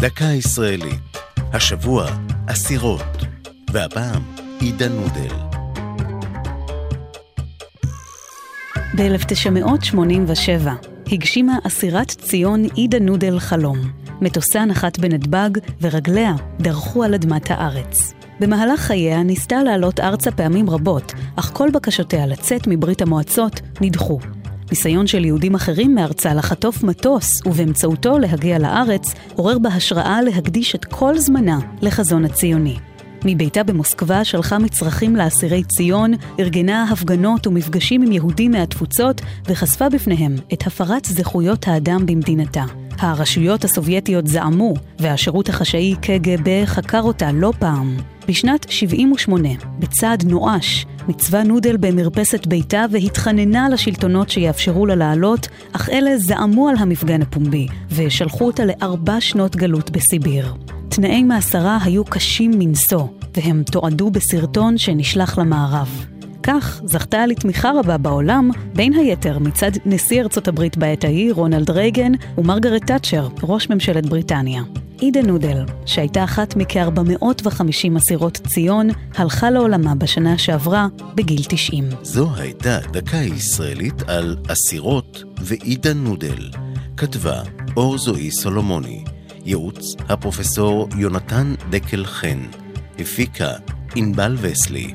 דקה ישראלית. השבוע, אסירות. והפעם, עידה נודל. ב-1987 הגשימה אסירת ציון עידה נודל חלום. מטוסה נחת בנתב"ג ורגליה דרכו על אדמת הארץ. במהלך חייה ניסתה לעלות ארצה פעמים רבות, אך כל בקשותיה לצאת מברית המועצות נדחו. ניסיון של יהודים אחרים מארצה לחטוף מטוס ובאמצעותו להגיע לארץ, עורר בה השראה להקדיש את כל זמנה לחזון הציוני. מביתה במוסקבה שלחה מצרכים לאסירי ציון, ארגנה הפגנות ומפגשים עם יהודים מהתפוצות וחשפה בפניהם את הפרת זכויות האדם במדינתה. הרשויות הסובייטיות זעמו, והשירות החשאי קג"ב חקר אותה לא פעם. בשנת 78, בצעד נואש, מצווה נודל במרפסת ביתה והתחננה לשלטונות שיאפשרו לה לעלות, אך אלה זעמו על המפגן הפומבי, ושלחו אותה לארבע שנות גלות בסיביר. תנאי מאסרה היו קשים מנשוא, והם תועדו בסרטון שנשלח למערב. כך זכתה לתמיכה רבה בעולם, בין היתר מצד נשיא ארצות הברית בעת ההיא, רונלד רייגן, ומרגרט תאצ'ר, ראש ממשלת בריטניה. עידה נודל, שהייתה אחת מכ-450 אסירות ציון, הלכה לעולמה בשנה שעברה בגיל 90. זו הייתה דקה ישראלית על אסירות ועידה נודל. כתבה אור זוהי סולומוני. ייעוץ הפרופסור יונתן דקל חן. הפיקה ענבל וסלי.